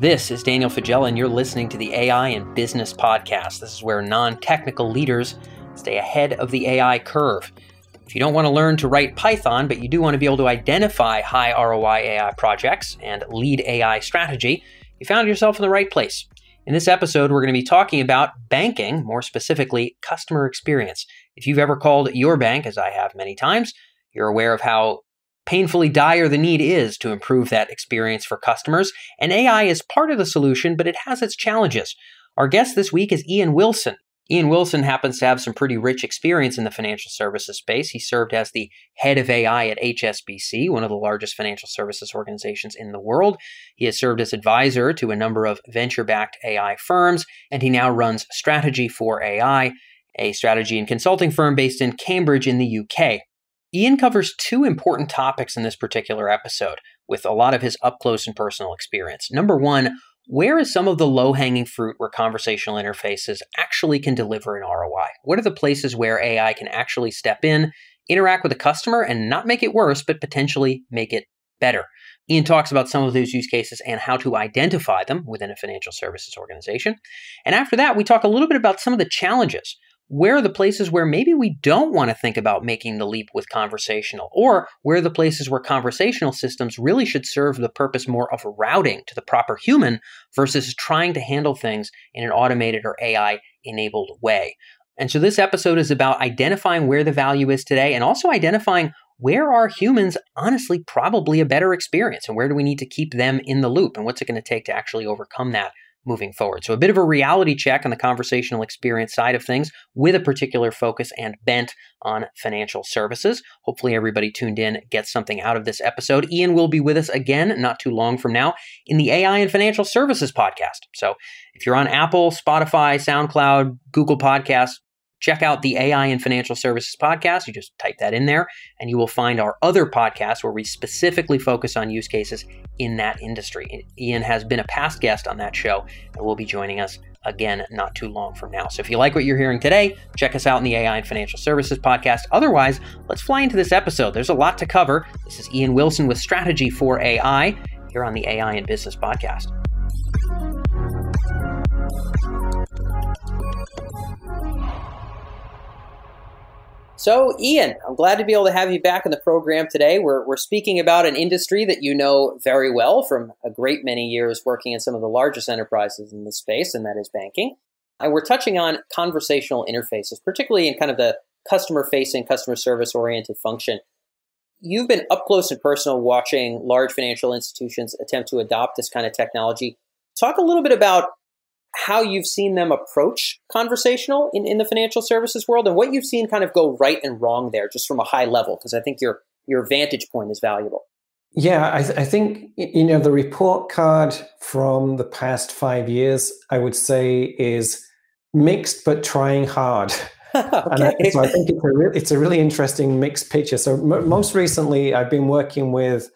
This is Daniel Faggella, and you're listening to the AI and Business Podcast. This is where non technical leaders stay ahead of the AI curve. If you don't want to learn to write Python, but you do want to be able to identify high ROI AI projects and lead AI strategy, you found yourself in the right place. In this episode, we're going to be talking about banking, more specifically, customer experience. If you've ever called your bank, as I have many times, you're aware of how painfully dire the need is to improve that experience for customers, and AI is part of the solution, but it has its challenges. Our guest this week is Ian Wilson. Ian Wilson happens to have some pretty rich experience in the financial services space. He served as the head of AI at HSBC, one of the largest financial services organizations in the world. He has served as advisor to a number of venture backed AI firms, and he now runs Strategy for AI, a strategy and consulting firm based in Cambridge in the UK. Ian covers two important topics in this particular episode with a lot of his up close and personal experience. Number one, where is some of the low hanging fruit where conversational interfaces actually can deliver an ROI? What are the places where AI can actually step in, interact with a customer, and not make it worse, but potentially make it better? Ian talks about some of those use cases and how to identify them within a financial services organization. And after that, we talk a little bit about some of the challenges where are the places where maybe we don't want to think about making the leap with conversational, or where are the places where conversational systems really should serve the purpose more of routing to the proper human versus trying to handle things in an automated or AI enabled way. And so this episode is about identifying where the value is today and also identifying where are humans honestly probably a better experience and where do we need to keep them in the loop and what's it going to take to actually overcome that moving forward. So, a bit of a reality check on the conversational experience side of things with a particular focus and bent on financial services. Hopefully, everybody tuned in gets something out of this episode. Ian will be with us again not too long from now in the AI and Financial Services podcast. So, if you're on Apple, Spotify, SoundCloud, Google Podcasts, check out the AI and Financial Services podcast. You just type that in there, and you will find our other podcasts where we specifically focus on use cases in that industry. Ian has been a past guest on that show and will be joining us again not too long from now. So if you like what you're hearing today, check us out in the AI and Financial Services podcast. Otherwise, let's fly into this episode. There's a lot to cover. This is Ian Wilson with Strategy for AI here on the AI and Business podcast. So, Ian, I'm glad to be able to have you back in the program today. We're, we're speaking about an industry that you know very well from a great many years working in some of the largest enterprises in the space, and that is banking. And we're touching on conversational interfaces, particularly in kind of the customer facing, customer service oriented function. You've been up close and personal watching large financial institutions attempt to adopt this kind of technology. Talk a little bit about how you've seen them approach conversational in, in the financial services world and what you've seen kind of go right and wrong there, just from a high level, because I think your your vantage point is valuable. Yeah, I, th- I, think you know the report card from the past five years. I would say is mixed but trying hard. okay. I, so I think it's a re- it's a really interesting mixed picture. So m- most recently, I've been working with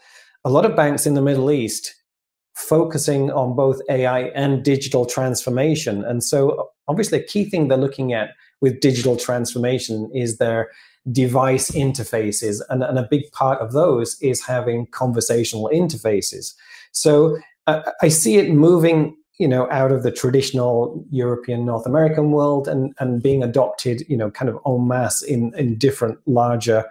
a lot of banks in the Middle East focusing on both AI and digital transformation. And so, obviously, a key thing they're looking at with digital transformation is their device interfaces. And, and a big part of those is having conversational interfaces. So, uh, I see it moving you know out of the traditional european north american world and and being adopted you know kind of en masse in in different larger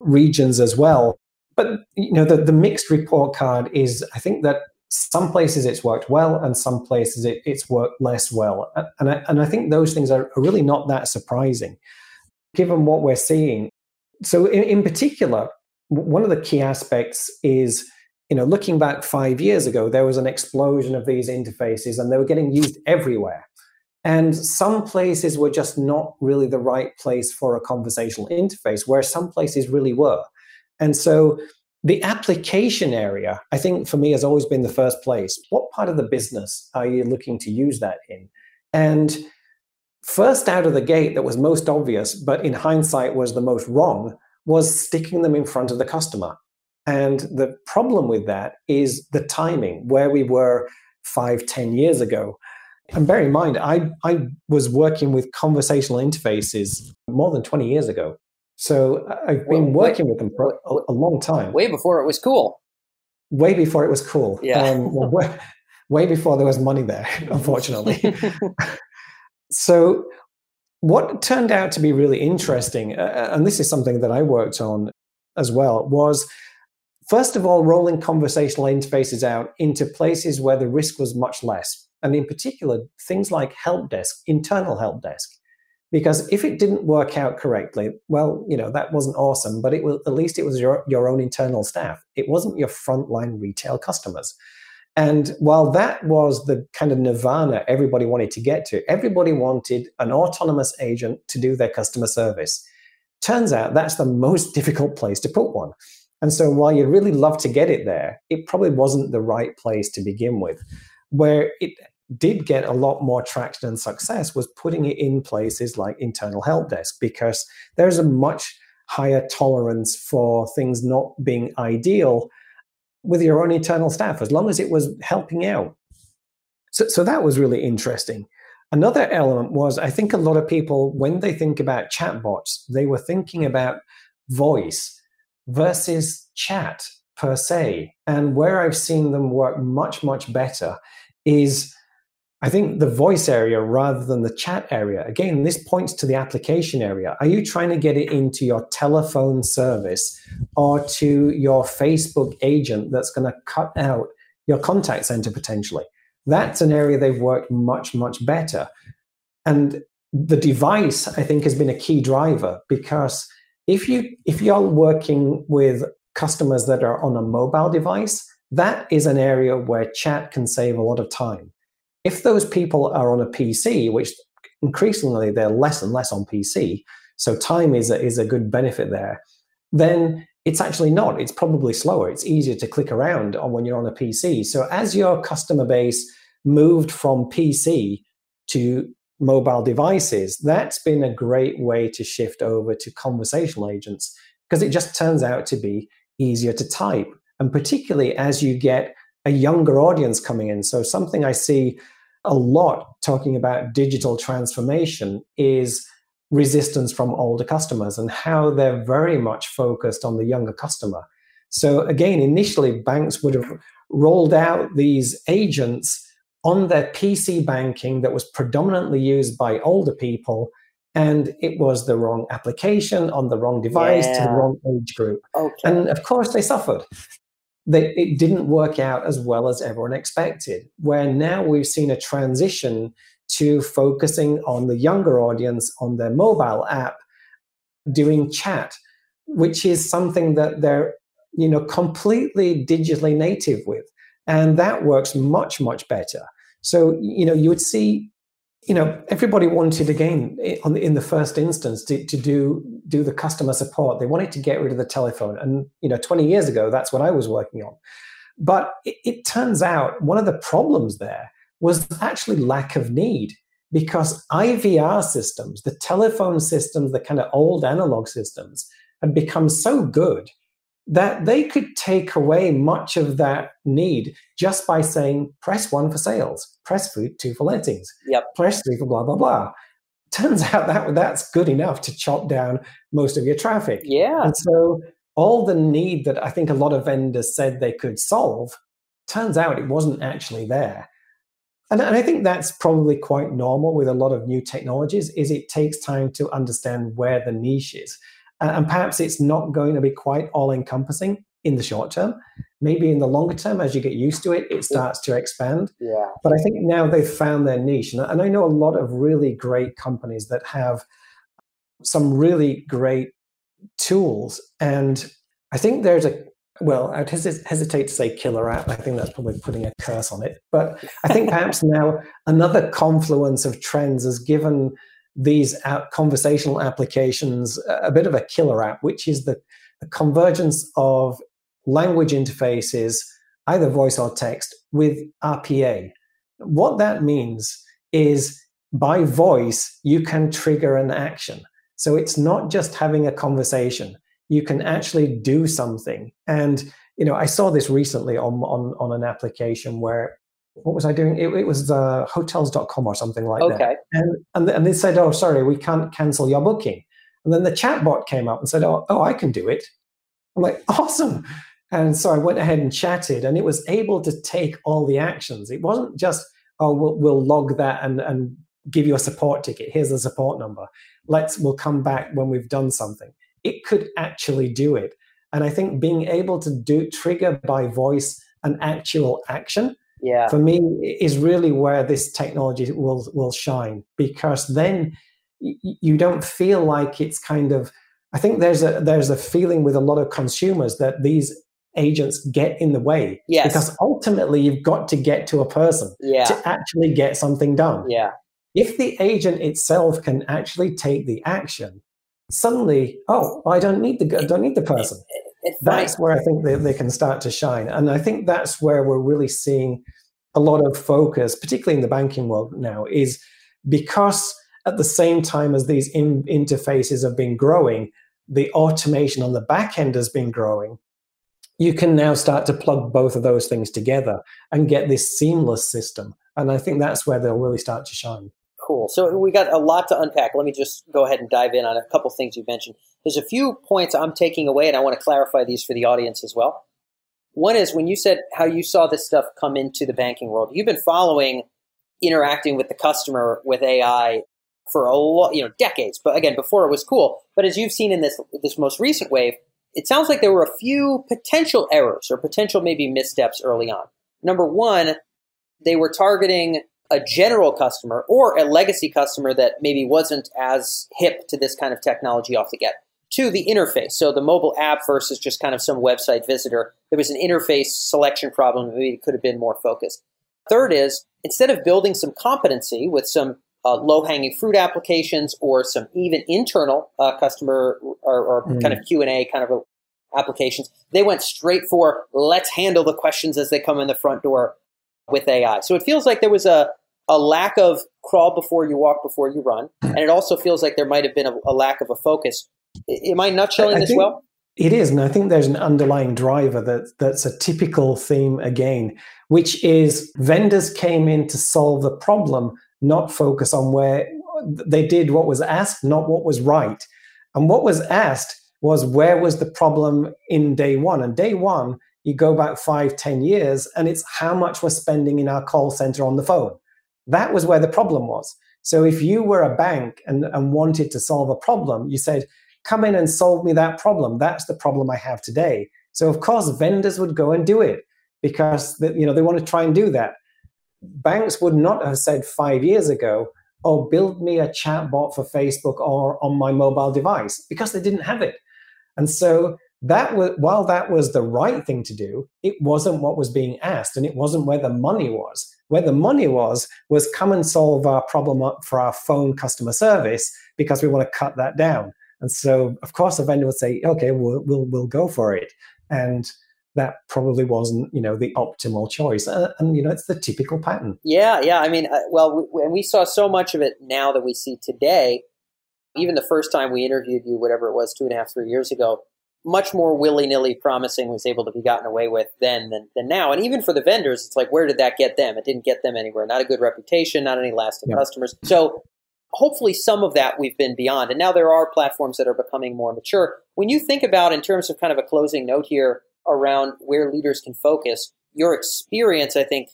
regions as well but you know the, the mixed report card is i think that some places it's worked well and some places it, it's worked less well. And I, and I think those things are really not that surprising given what we're seeing. So in, in particular one of the key aspects is you know looking back five years ago there was an explosion of these interfaces and they were getting used everywhere. And some places were just not really the right place for a conversational interface where some places really were. And so the application area, I think for me has always been the first place. What part of the business are you looking to use that in? And first out of the gate, that was most obvious, but in hindsight was the most wrong, was sticking them in front of the customer. And the problem with that is the timing, where we were five, ten years ago. And bear in mind, I, I was working with conversational interfaces more than 20 years ago. So I've been way, working with them for a, a, long time. Way before it was cool. Way before it was cool. Yeah. Um, well, way, way before there was money there, unfortunately. so what turned out to be really interesting, uh, and this is something that I worked on as well, was first of all, rolling conversational interfaces out into places where the risk was much less. And in particular, things like help desk, internal help desk. Because if it didn't work out correctly, well, you know, that wasn't awesome, but it was at least it was your, your own internal staff. It wasn't your frontline retail customers. And while that was the kind of nirvana everybody wanted to get to, everybody wanted an autonomous agent to do their customer service. Turns out that's the most difficult place to put one. And so while you'd really love to get it there, it probably wasn't the right place to begin with. Where it did get a lot more traction and success was putting it in places like internal help desk because there's a much higher tolerance for things not being ideal with your own internal staff, as long as it was helping out. So, so that was really interesting. Another element was I think a lot of people, when they think about chatbots, they were thinking about voice versus chat per se. And where I've seen them work much, much better is I think the voice area rather than the chat area. Again, this points to the application area. Are you trying to get it into your telephone service or to your Facebook agent that's going to cut out your contact center potentially? That's an area they've worked much, much better. And the device, I think, has been a key driver because if you if you're working with customers that are on a mobile device, that is an area where chat can save a lot of time if those people are on a PC, which increasingly they're less and less on PC, so time is a, is a good benefit there, then it's actually not. It's probably slower. It's easier to click around on when you're on a PC. So as your customer base moved from PC to mobile devices, that's been a great way to shift over to conversational agents because it just turns out to be easier to type. And particularly as you get a younger audience coming in. So something I see a lot talking about digital transformation is resistance from older customers and how they're very much focused on the younger customer. So again, initially banks would have rolled out these agents on their PC banking that was predominantly used by older people and it was the wrong application on the wrong device yeah. to the wrong age group. Okay. And of course they suffered they, it didn't work out as well as everyone expected. Where now we've seen a transition to focusing on the younger audience on their mobile app, doing chat, which is something that they're you know completely digitally native with, and that works much much better. So you know you would see you know, everybody wanted again in the first instance to, to do do the customer support. They wanted to get rid of the telephone, and you know, 20 years ago, that's what I was working on. But it, it turns out one of the problems there was actually lack of need because IVR systems, the telephone systems, the kind of old analog systems, had become so good that they could take away much of that need just by saying press one for sales, press two for lettings, yep. press three for blah blah blah. Turns out that that's good enough to chop down most of your traffic. Yeah. And so all the need that I think a lot of vendors said they could solve, turns out it wasn't actually there. And, and I think that's probably quite normal with a lot of new technologies is it takes time to understand where the niche is. And perhaps it's not going to be quite all encompassing in the short term. Maybe in the longer term, as you get used to it, it starts to expand. Yeah. But I think now they've found their niche. And I know a lot of really great companies that have some really great tools. And I think there's a, well, I'd hesitate to say killer app. I think that's probably putting a curse on it. But I think perhaps now another confluence of trends has given these conversational applications a bit of a killer app, which is the, the convergence of language interfaces, either voice or text, with RPA. What that means is by voice, you can trigger an action. So it's not just having a conversation. You can actually do something. And you know, I saw this recently on on, on an application where what was I doing? It, it was uh, hotels.com or something like okay. that. And, and, and they said, oh, sorry, we can't cancel your booking. And then the chatbot came up and said, oh, oh, I can do it. I'm like, awesome. And so I went ahead and chatted, and it was able to take all the actions. It wasn't just, oh, we'll, we'll log that and, and give you a support ticket. Here's the support number. Let's, we'll come back when we've done something. It could actually do it. And I think being able to do trigger by voice an actual action yeah. for me is really where this technology will will shine because then you don't feel like it's kind of I think there's a there's a feeling with a lot of consumers that these agents get in the way. Yes. Because ultimately you've got to get to a person yeah. to actually get something done. Yeah. If the agent itself can actually take the action, suddenly, oh, I don't need the I don't need the person. That's where I think they, they can start to shine. And I think that's where we're really seeing a lot of focus, particularly in the banking world now, is because at the same time as these in- interfaces have been growing, the automation on the back end has been growing. You can now start to plug both of those things together and get this seamless system. And I think that's where they'll really start to shine. Cool. So we got a lot to unpack. Let me just go ahead and dive in on a couple things you mentioned. There's a few points I'm taking away, and I want to clarify these for the audience as well. One is when you said how you saw this stuff come into the banking world. You've been following interacting with the customer with AI for a lot, you know, decades. But again, before it was cool. But as you've seen in this this most recent wave, it sounds like there were a few potential errors or potential maybe missteps early on. Number one, they were targeting a general customer or a legacy customer that maybe wasn't as hip to this kind of technology off the get. Two, the interface. So the mobile app versus just kind of some website visitor. There was an interface selection problem. Maybe it could have been more focused. Third is instead of building some competency with some uh, low hanging fruit applications or some even internal uh, customer or, or mm. kind of Q and A kind of applications, they went straight for let's handle the questions as they come in the front door with AI. So it feels like there was a a lack of crawl before you walk before you run, and it also feels like there might have been a, a lack of a focus Am I not showing this well? It is, and I think there's an underlying driver that that's a typical theme again, which is vendors came in to solve the problem, not focus on where they did what was asked, not what was right. And what was asked was where was the problem in day one? And day one, you go back five, ten years, and it's how much we're spending in our call center on the phone. That was where the problem was. So if you were a bank and, and wanted to solve a problem, you said, come in and solve me that problem. That's the problem I have today. So of course, vendors would go and do it because you know they want to try and do that. Banks would not have said five years ago, "Oh, build me a chatbot for Facebook or on my mobile device," because they didn't have it. And so that was while that was the right thing to do, it wasn't what was being asked, and it wasn't where the money was. Where the money was was come and solve our problem uh, for our phone customer service because we want to cut that down. And so, of course, a vendor would say, "Okay, we'll we'll, we'll go for it," and that probably wasn't, you know, the optimal choice. Uh, and you know, it's the typical pattern. Yeah, yeah. I mean, uh, well, we, and we saw so much of it now that we see today. Even the first time we interviewed you, whatever it was, two and a half, three years ago, much more willy nilly promising was able to be gotten away with then than, than now. And even for the vendors, it's like, where did that get them? It didn't get them anywhere. Not a good reputation, not any lasting yeah. customers. So hopefully some of that we've been beyond. And now there are platforms that are becoming more mature. When you think about, in terms of kind of a closing note here around where leaders can focus, your experience, I think,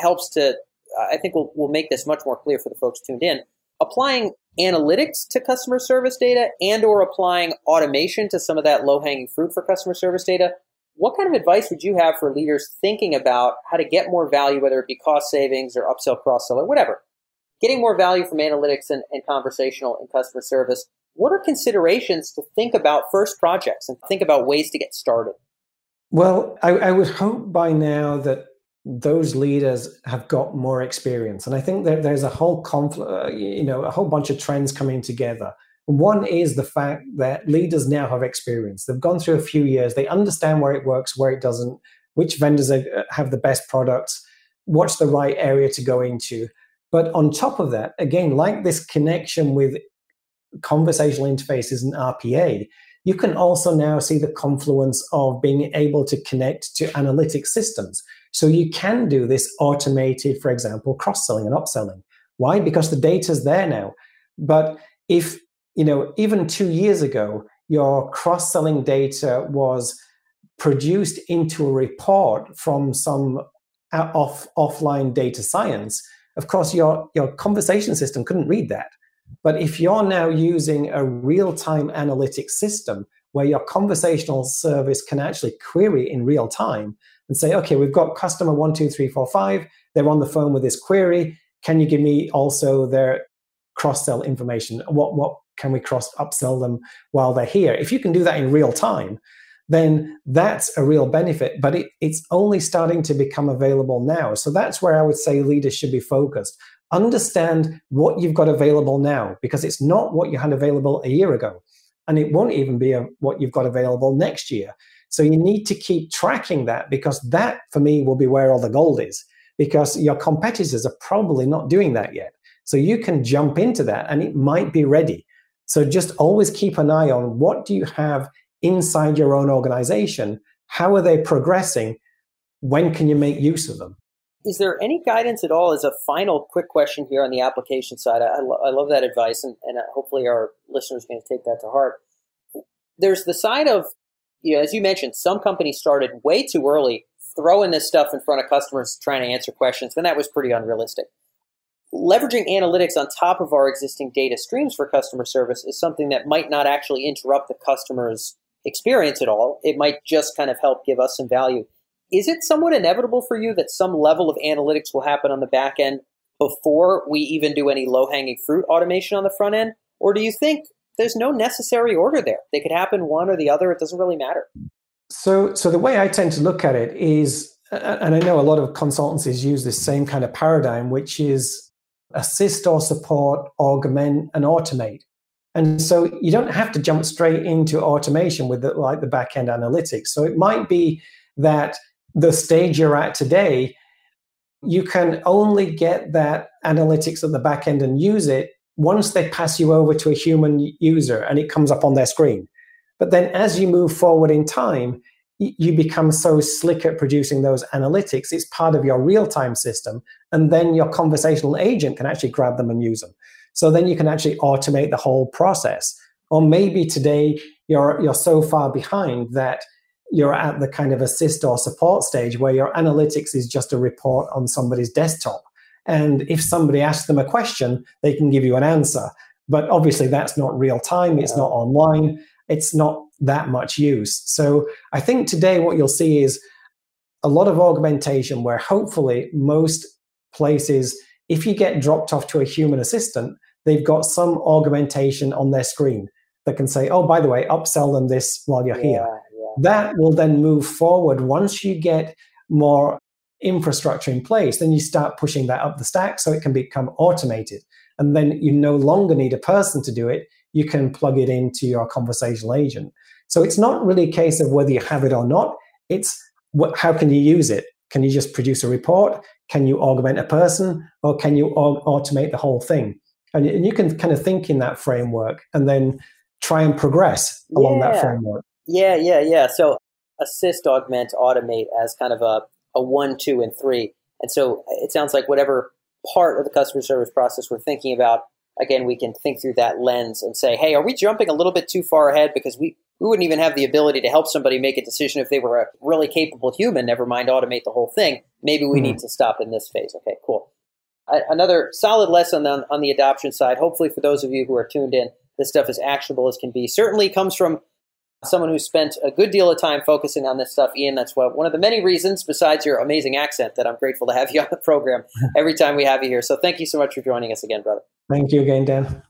helps to, I think will will make this much more clear for the folks tuned in. Applying analytics to customer service data and or applying automation to some of that low hanging fruit for customer service data what kind of advice would you have for leaders thinking about how to get more value whether it be cost savings or upsell cross sell or whatever getting more value from analytics and, and conversational and customer service, what are considerations to think about first projects and think about ways to get started? Well, I, I would hope by now that those leaders have got more experience, and I think that there's a whole conflict, uh, you know, a whole bunch of trends coming together. One is the fact that leaders now have experience. They've gone through a few years. They understand where it works, where it doesn't, which vendors are, uh, have the best products, what's the right area to go into. But on top of that, again, like this connection with conversational interfaces and RPA, you can also now see the confluence of being able to connect to analytic systems. So you can do this automated, for example, cross selling and upselling. Why? Because the data's there now. But if you know, even two years ago, your cross selling data was produced into a report from some uh, off, offline data science. Of course, your, your conversation system couldn't read that. But if you're now using a real time analytics system where your conversational service can actually query in real time and say, okay, we've got customer one, two, three, four, five. They're on the phone with this query. Can you give me also their cross sell information? What, what can we cross upsell them while they're here? If you can do that in real time, then that's a real benefit. But it, it's only starting to become available now. So that's where I would say leaders should be focused. Understand what you've got available now because it's not what you had available a year ago. And it won't even be a, what you've got available next year. So you need to keep tracking that because that, for me, will be where all the gold is because your competitors are probably not doing that yet. So you can jump into that and it might be ready. So just always keep an eye on what do you have inside your own organization? How are they progressing? When can you make use of them? Is there any guidance at all as a final quick question here on the application side? I, lo- I love that advice, and, and uh, hopefully our listeners can take that to heart. There's the side of, you know, as you mentioned, some companies started way too early throwing this stuff in front of customers trying to answer questions, and that was pretty unrealistic leveraging analytics on top of our existing data streams for customer service is something that might not actually interrupt the customer's experience at all. It might just kind of help give us some value. Is it somewhat inevitable for you that some level of analytics will happen on the back end before we even do any low hanging fruit automation on the front end? Or do you think there's no necessary order there? They could happen one or the other. It doesn't really matter. So, so the way I tend to look at it is, and I know a lot of consultancies use this same kind of paradigm, which is assist or support, augment, and automate. And so you don't have to jump straight into automation with the, like the backend analytics. So it might be that the stage you're at today, you can only get that analytics at the back end and use it once they pass you over to a human user and it comes up on their screen. But then as you move forward in time, you become so slick at producing those analytics. It's part of your real time system. And then your conversational agent can actually grab them and use them. So then you can actually automate the whole process. Or maybe today you're, you're so far behind that you're at the kind of assist or support stage where your analytics is just a report on somebody's desktop. And if somebody asks them a question, they can give you an answer. But obviously, that's not real time, it's not online, it's not that much use. So I think today what you'll see is a lot of augmentation where hopefully most places, if you get dropped off to a human assistant, they've got some augmentation on their screen that can say, oh, by the way, upsell them this while you're yeah, here. Yeah. That will then move forward once you get more infrastructure in place, then you start pushing that up the stack so it can become automated. And then you no longer need a person to do it. You can plug it into your conversational agent. So it's not really a case of whether you have it or not. It's what, how can you use it? Can you just produce a report? Can you augment a person? Or can you automate the whole thing? And, and, you can kind of think in that framework and then try and progress along yeah. that framework. Yeah, yeah, yeah. So assist, augment, automate as kind of a, a one, two, and three. And so it sounds like whatever part of the customer service process we're thinking about, again, we can think through that lens and say, hey, are we jumping a little bit too far ahead because we, we wouldn't even have the ability to help somebody make a decision if they were a really capable human, never mind automate the whole thing. Maybe we mm-hmm. need to stop in this phase. Okay, cool. Another solid lesson on, on the adoption side, hopefully for those of you who are tuned in, this stuff is actionable as can be. Certainly comes from someone who spent a good deal of time focusing on this stuff, Ian. That's what, one of the many reasons, besides your amazing accent, that I'm grateful to have you on the program every time we have you here. So thank you so much for joining us again, brother. Thank you again, Dan.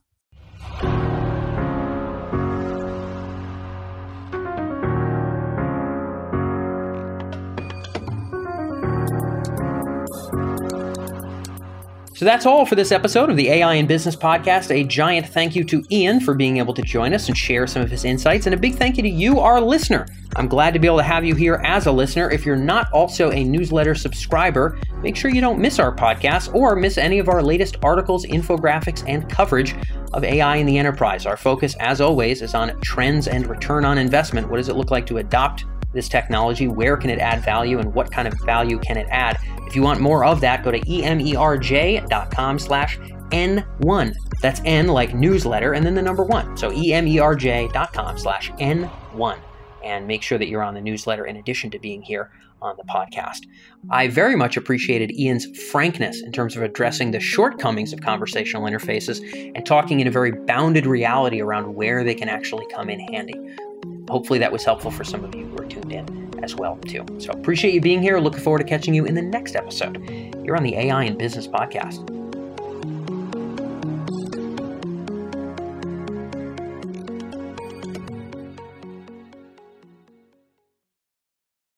So that's all for this episode of the AI in Business podcast. A giant thank you to Ian for being able to join us and share some of his insights, and a big thank you to you, our listener. I'm glad to be able to have you here as a listener. If you're not also a newsletter subscriber, make sure you don't miss our podcast or miss any of our latest articles, infographics, and coverage of AI in the enterprise. Our focus, as always, is on trends and return on investment. What does it look like to adopt this technology? Where can it add value and what kind of value can it add? If you want more of that, go to emerj.com slash N1. That's N like newsletter and then the number one. So emerj.com slash N1. And make sure that you're on the newsletter in addition to being here on the podcast. I very much appreciated Ian's frankness in terms of addressing the shortcomings of conversational interfaces and talking in a very bounded reality around where they can actually come in handy. Hopefully that was helpful for some of you who are tuned in as well too. So appreciate you being here. Looking forward to catching you in the next episode. You're on the AI and Business Podcast.